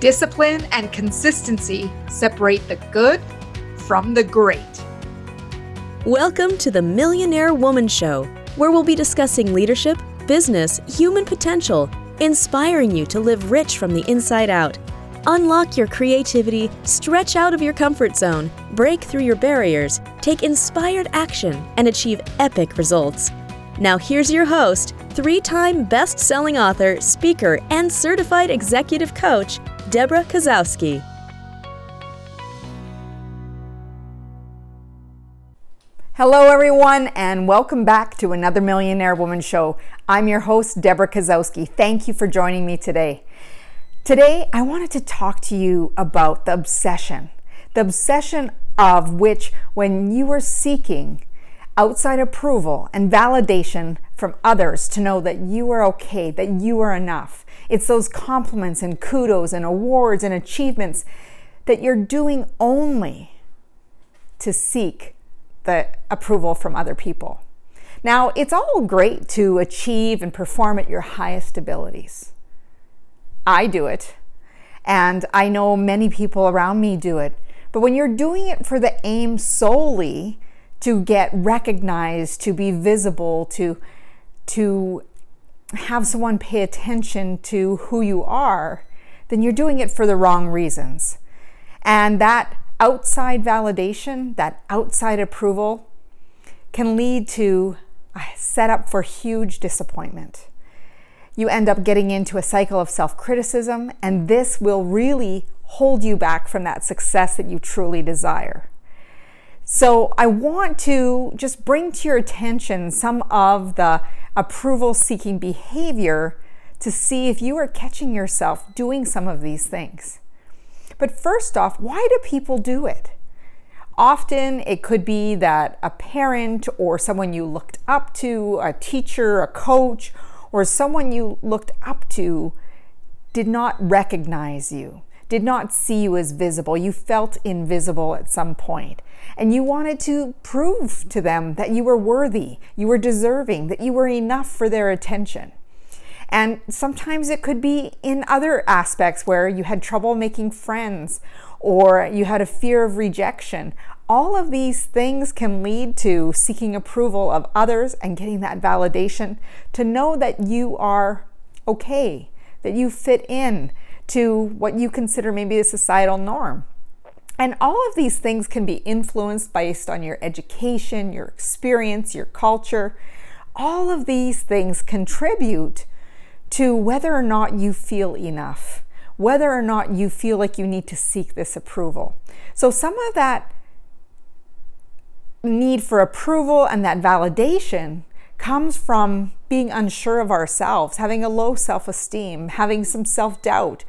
Discipline and consistency separate the good from the great. Welcome to the Millionaire Woman Show, where we'll be discussing leadership, business, human potential, inspiring you to live rich from the inside out. Unlock your creativity, stretch out of your comfort zone, break through your barriers, take inspired action, and achieve epic results. Now, here's your host, three time best selling author, speaker, and certified executive coach, Debra Kasowski. Hello, everyone, and welcome back to another Millionaire Woman Show. I'm your host, Debra Kasowski. Thank you for joining me today. Today, I wanted to talk to you about the obsession, the obsession of which, when you are seeking outside approval and validation from others to know that you are okay, that you are enough, it's those compliments and kudos and awards and achievements that you're doing only to seek the approval from other people. Now, it's all great to achieve and perform at your highest abilities. I do it, and I know many people around me do it. But when you're doing it for the aim solely to get recognized, to be visible, to to have someone pay attention to who you are, then you're doing it for the wrong reasons. And that outside validation, that outside approval, can lead to a setup for huge disappointment. You end up getting into a cycle of self criticism, and this will really hold you back from that success that you truly desire. So, I want to just bring to your attention some of the approval seeking behavior to see if you are catching yourself doing some of these things. But first off, why do people do it? Often it could be that a parent or someone you looked up to, a teacher, a coach, or someone you looked up to did not recognize you, did not see you as visible. You felt invisible at some point. And you wanted to prove to them that you were worthy, you were deserving, that you were enough for their attention. And sometimes it could be in other aspects where you had trouble making friends or you had a fear of rejection. All of these things can lead to seeking approval of others and getting that validation to know that you are okay, that you fit in to what you consider maybe a societal norm. And all of these things can be influenced based on your education, your experience, your culture. All of these things contribute to whether or not you feel enough, whether or not you feel like you need to seek this approval. So, some of that need for approval and that validation comes from being unsure of ourselves, having a low self esteem, having some self doubt,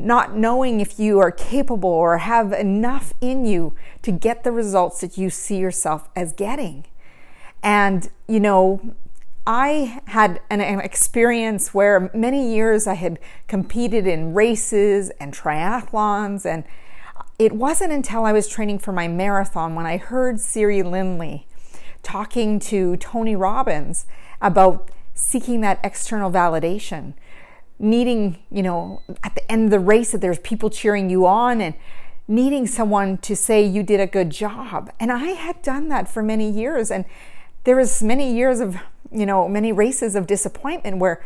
not knowing if you are capable or have enough in you to get the results that you see yourself as getting. And, you know, I had an, an, experience where many years I had competed in races and triathlons, and it wasn't until I was training for my marathon when I heard Siri Lindley talking to Tony Robbins about seeking that external validation needing, you know, at the end of the race that there's people cheering you on and needing someone to say you did a good job. And I had done that for many years and there was many years of, you know, many races of disappointment where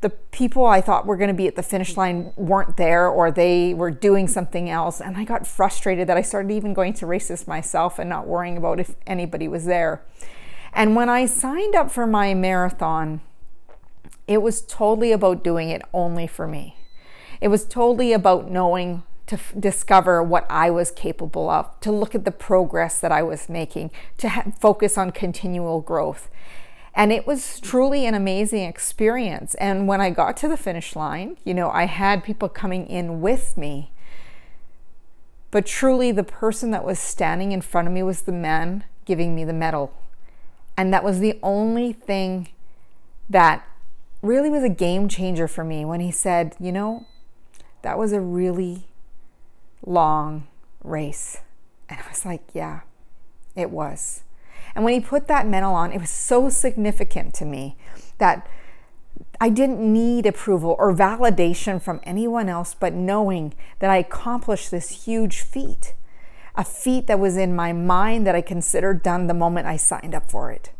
the people I thought were going to be at the finish line weren't there or they were doing something else. And I got frustrated that I started even going to races myself and not worrying about if anybody was there. And when I signed up for my marathon, it was totally about doing it only for me. It was totally about knowing to f- discover what I was capable of, to look at the progress that I was making, to ha- focus on continual growth. And it was truly an amazing experience. And when I got to the finish line, you know, I had people coming in with me. But truly, the person that was standing in front of me was the man giving me the medal. And that was the only thing that really was a game changer for me when he said, You know, that was a really long race. And I was like, Yeah, it was. And when he put that medal on, it was so significant to me that I didn't need approval or validation from anyone else, but knowing that I accomplished this huge feat, a feat that was in my mind that I considered done the moment I signed up for it.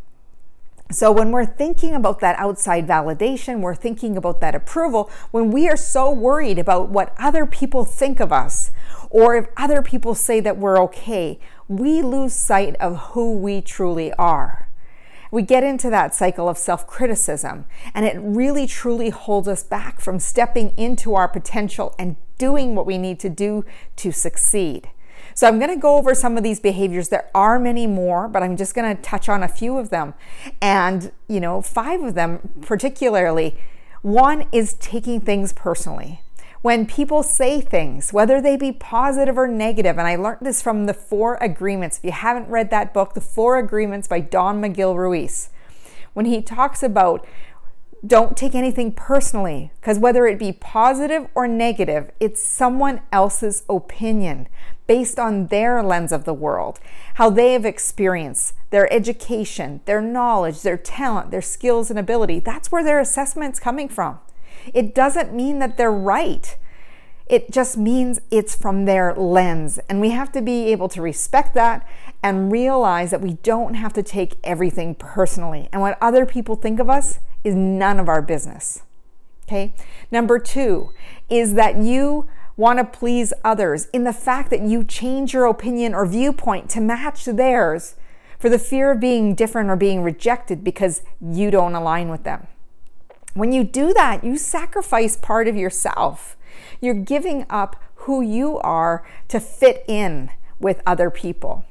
So, when we're thinking about that outside validation, we're thinking about that approval, when we are so worried about what other people think of us, or if other people say that we're okay, we lose sight of who we truly are. We get into that cycle of self criticism, and it really truly holds us back from stepping into our potential and doing what we need to do to succeed. So I'm going to go over some of these behaviors. There are many more, but I'm just going to touch on a few of them. And, you know, five of them particularly. One is taking things personally. When people say things, whether they be positive or negative, and I learned this from the Four Agreements. If you haven't read that book, The Four Agreements by Don Miguel Ruiz, when he talks about don't take anything personally because whether it be positive or negative, it's someone else's opinion based on their lens of the world, how they have experienced their education, their knowledge, their talent, their skills and ability. That's where their assessment's coming from. It doesn't mean that they're right. It just means it's from their lens. And we have to be able to respect that and realize that we don't have to take everything personally. And what other people think of us is none of our business. Okay. Number two is that you want to please others in the fact that you change your opinion or viewpoint to match theirs for the fear of being different or being rejected because you don't align with them. When you do that, you sacrifice part of yourself. You're giving up who you are to fit in with other people.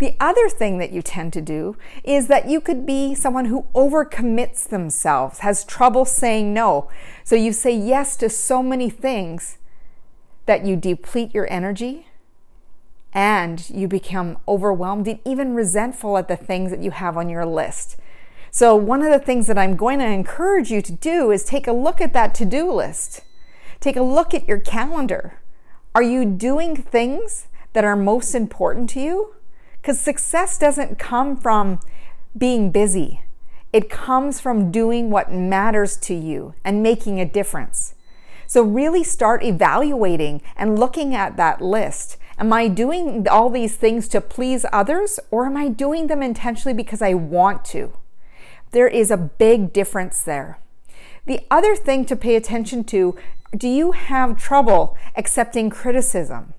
The other thing that you tend to do is that you could be someone who overcommits themselves, has trouble saying no. So you say yes to so many things that you deplete your energy and you become overwhelmed and even resentful at the things that you have on your list. So, one of the things that I'm going to encourage you to do is take a look at that to do list. Take a look at your calendar. Are you doing things that are most important to you? Because success doesn't come from being busy, it comes from doing what matters to you and making a difference. So, really start evaluating and looking at that list. Am I doing all these things to please others, or am I doing them intentionally because I want to? There is a big difference there. The other thing to pay attention to do you have trouble accepting criticism?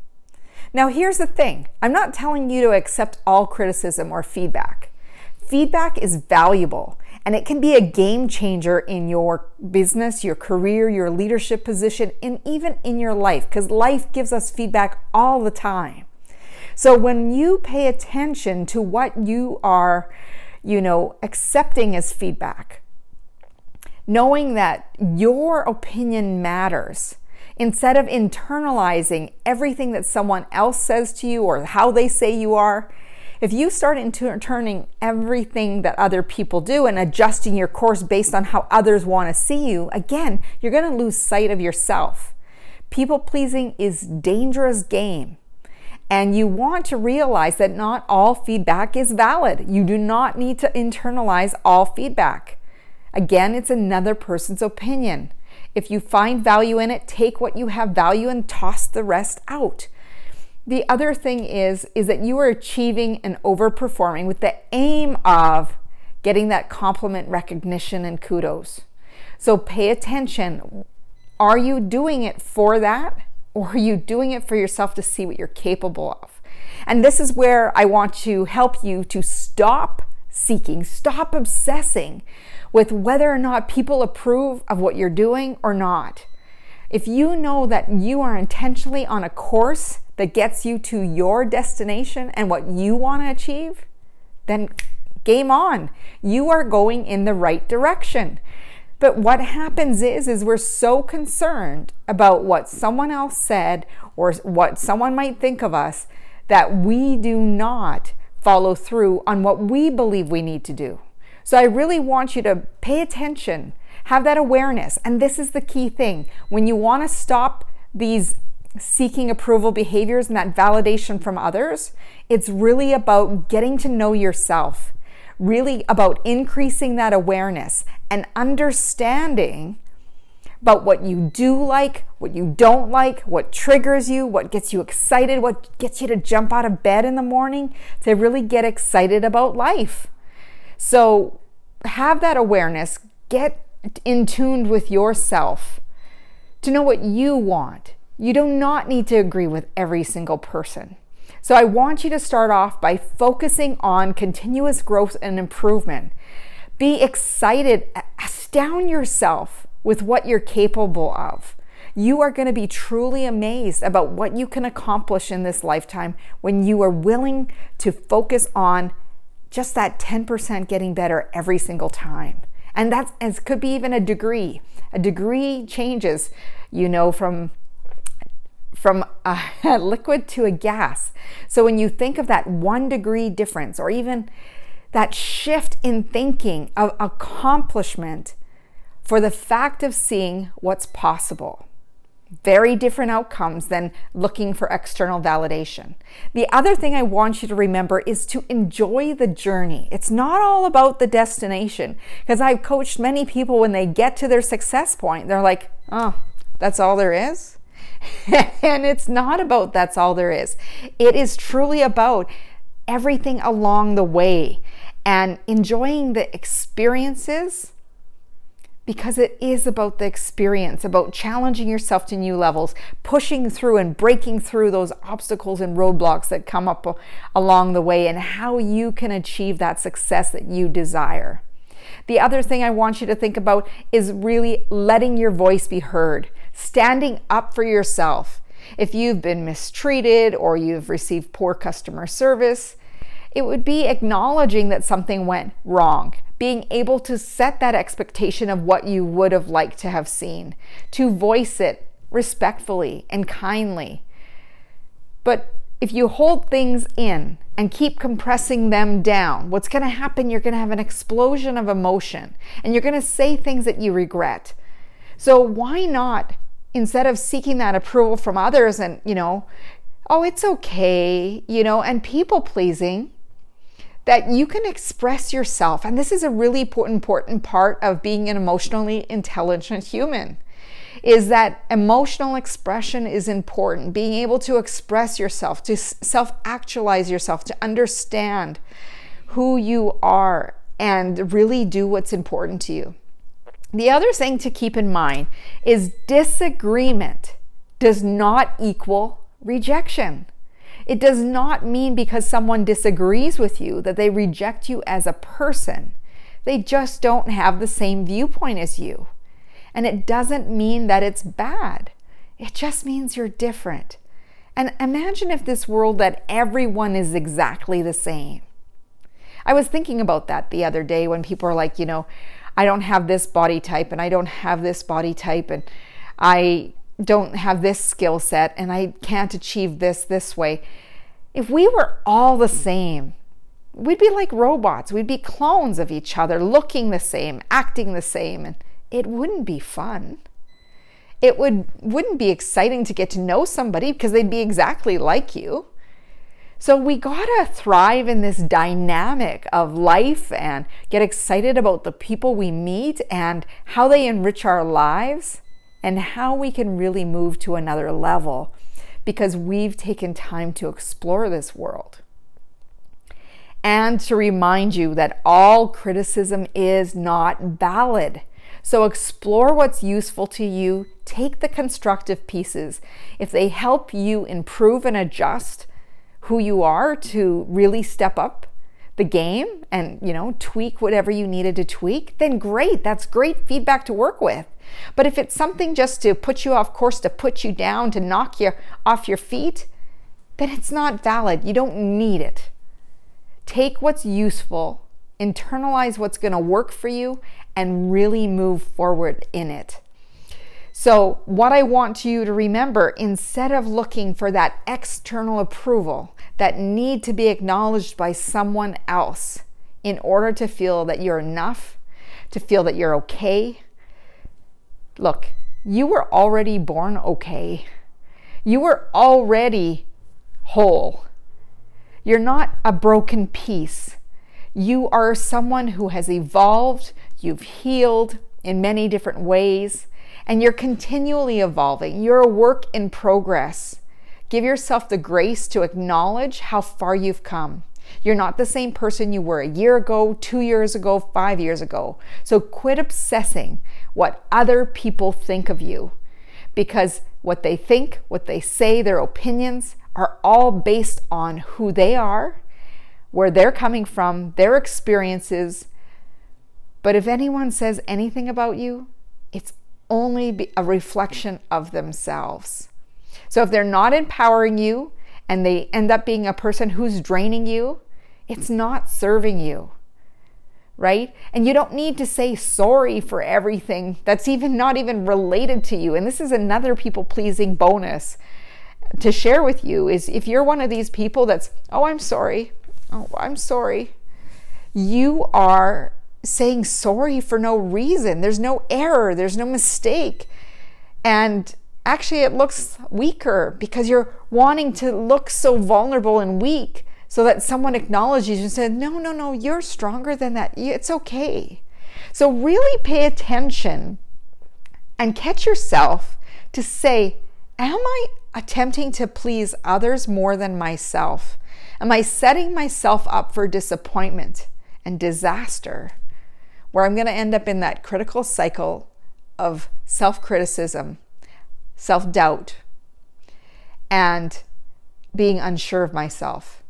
Now, here's the thing I'm not telling you to accept all criticism or feedback. Feedback is valuable and it can be a game changer in your business, your career, your leadership position, and even in your life because life gives us feedback all the time. So when you pay attention to what you are, you know, accepting as feedback, knowing that your opinion matters Instead of internalizing everything that someone else says to you or how they say you are, if you start into turning everything that other people do and adjusting your course based on how others want to see you, again, you're going to lose sight of yourself. People pleasing is dangerous game. And you want to realize that not all feedback is valid. You do not need to internalize all feedback. Again, it's another person's opinion. If you find value in it, take what you have value and toss the rest out. The other thing is is that you are achieving and overperforming with the aim of getting that compliment recognition and kudos. So pay attention. Are you doing it for that or are you doing it for yourself to see what you're capable of? And this is where I want to help you to stop seeking, stop obsessing with whether or not people approve of what you're doing or not. If you know that you are intentionally on a course that gets you to your destination and what you want to achieve, then game on. You are going in the right direction. But what happens is is we're so concerned about what someone else said or what someone might think of us that we do not follow through on what we believe we need to do. So I really want you to pay attention, have that awareness. And this is the key thing. When you want to stop these seeking approval behaviors and that validation from others, it's really about getting to know yourself, really about increasing that awareness and understanding about what you do like, what you don't like, what triggers you, what gets you excited, what gets you to jump out of bed in the morning to really get excited about life. So have that awareness, get in tuned with yourself to know what you want. You do not need to agree with every single person. So I want you to start off by focusing on continuous growth and improvement. Be excited, astound yourself with what you're capable of. You are going to be truly amazed about what you can accomplish in this lifetime when you are willing to focus on just that 10% getting better every single time. And that's it could be even a degree. A degree changes, you know, from from a liquid to a gas. So when you think of that one degree difference or even that shift in thinking of accomplishment for the fact of seeing what's possible. Very different outcomes than looking for external validation. The other thing I want you to remember is to enjoy the journey. It's not all about the destination. Because I've coached many people when they get to their success point, they're like, oh, that's all there is? and it's not about that's all there is. It is truly about everything along the way and enjoying the experiences because it is about the experience, about challenging yourself to new levels, pushing through and breaking through those obstacles and roadblocks that come up along the way, and how you can achieve that success that you desire. The other thing I want you to think about is really letting your voice be heard standing up for yourself. If you've been mistreated or you've received poor customer service, it would be acknowledging that something went wrong, being able to set that expectation of what you would have liked to have seen, to voice it respectfully and kindly. But if you hold things in and keep compressing them down, what's going to happen? You're going to have an explosion of emotion and you're going to say things that you regret. So, why not instead of seeking that approval from others and, you know, oh, it's okay, you know, and people pleasing, that you can express yourself. And this is a really important, part of being an emotionally intelligent human is that emotional expression is important. Being able to express yourself, to self actualize yourself, to understand who you are and really do what's important to you. The other thing to keep in mind is disagreement does not equal rejection. It does not mean because someone disagrees with you that they reject you as a person. They just don't have the same viewpoint as you. And it doesn't mean that it's bad. It just means you're different. And imagine if this world that everyone is exactly the same. I was thinking about that the other day when people are like, you know, I don't have this body type and I don't have this body type and I don't have this skill set and I can't achieve this this way. If we were all the same, we'd be like robots. We'd be clones of each other, looking the same, acting the same, and it wouldn't be fun. It would wouldn't be exciting to get to know somebody because they'd be exactly like you. So we gotta thrive in this dynamic of life and get excited about the people we meet and how they enrich our lives and how we can really move to another level because we've taken time to explore this world. And to remind you that all criticism is not valid. So explore what's useful to you, take the constructive pieces. If they help you improve and adjust, who you are to really step up the game and you know tweak whatever you needed to tweak then great that's great feedback to work with but if it's something just to put you off course to put you down to knock you off your feet then it's not valid. You don't need it. Take what's useful internalize what's going to work for you and really move forward in it. So, what I want you to remember instead of looking for that external approval that need to be acknowledged by someone else in order to feel that you're enough, to feel that you're okay, look, you were already born okay. You were already whole. You're not a broken piece. You are someone who has evolved, you've healed in many different ways, and you're continually evolving. You're a work in progress. Give yourself the grace to acknowledge how far you've come. You're not the same person you were a year ago, two years ago, five years ago. So quit obsessing what other people think of you because what they think, what they say, their opinions are all based on who they are, where they're coming from, their experiences. But if anyone says anything about you, it's only a reflection of themselves. So if they're not empowering you and they end up being a person who's draining you, it's not serving you. Right? And you don't need to say sorry for everything that's even not even related to you. And this is another people pleasing bonus to share with you is if you're one of these people that's, oh, I'm sorry. Oh, I'm sorry. You are saying sorry for no reason. There's no error, there's no mistake. And actually, it looks weaker because you're wanting to look so vulnerable and weak so that someone acknowledges you and says, No, no, no, you're stronger than that. It's okay. So, really pay attention and catch yourself to say, Am I attempting to please others more than myself? Am I setting myself up for disappointment and disaster? where I'm going to end up in that critical cycle of self criticism, self doubt, and being unsure of myself.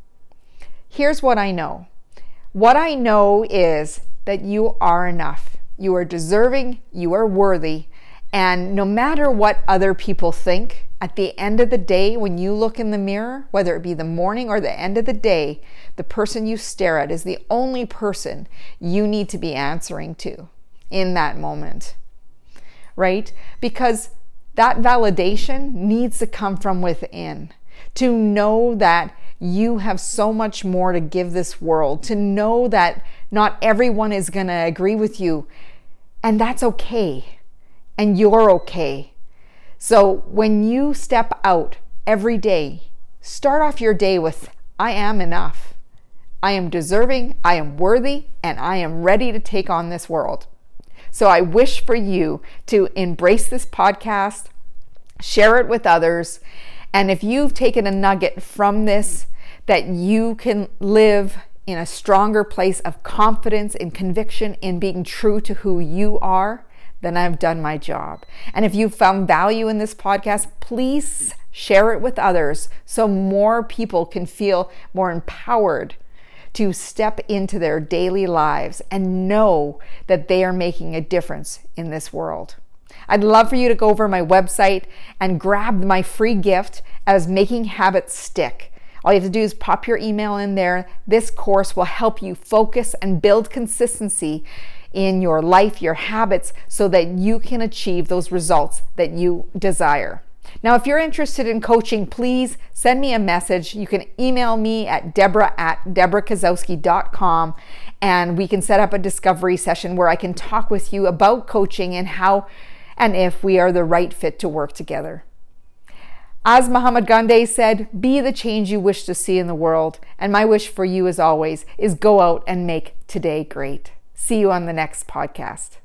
Here's what I know what I know is that you are enough. You are deserving, you are worthy, and no matter what other people think, at the end of the day, when you look in the mirror, whether it be the morning or the end of the day, the person you stare at is the only person you need to be answering to in that moment. Right? Because that validation needs to come from within. To know that you have so much more to give this world, to know that not everyone is going to agree with you, and that's okay, and you're okay so when you step out every day, start off your day with I am enough. I am deserving, I am worthy, and I am ready to take on this world. So I wish for you to embrace this podcast, share it with others, and if you've taken a nugget from this, that you can live in a stronger place of confidence and conviction in being true to who you are then I've done my job. And if you found value in this podcast, please share it with others so more people can feel more empowered to step into their daily lives and know that they are making a difference in this world. I'd love for you to go over my website and grab my free gift as Making Habits Stick. All you have to do is pop your email in there. This course will help you focus and build consistency in your life, your habits, so that you can achieve those results that you desire. Now, if you're interested in coaching, please send me a message. You can email me at debra at debrakasowski.com and we can set up a discovery session where I can talk with you about coaching and how and if we are the right fit to work together. As Muhammad Gandhi said, be the change you wish to see in the world. And my wish for you, as always, is go out and make today great. See you on the next podcast.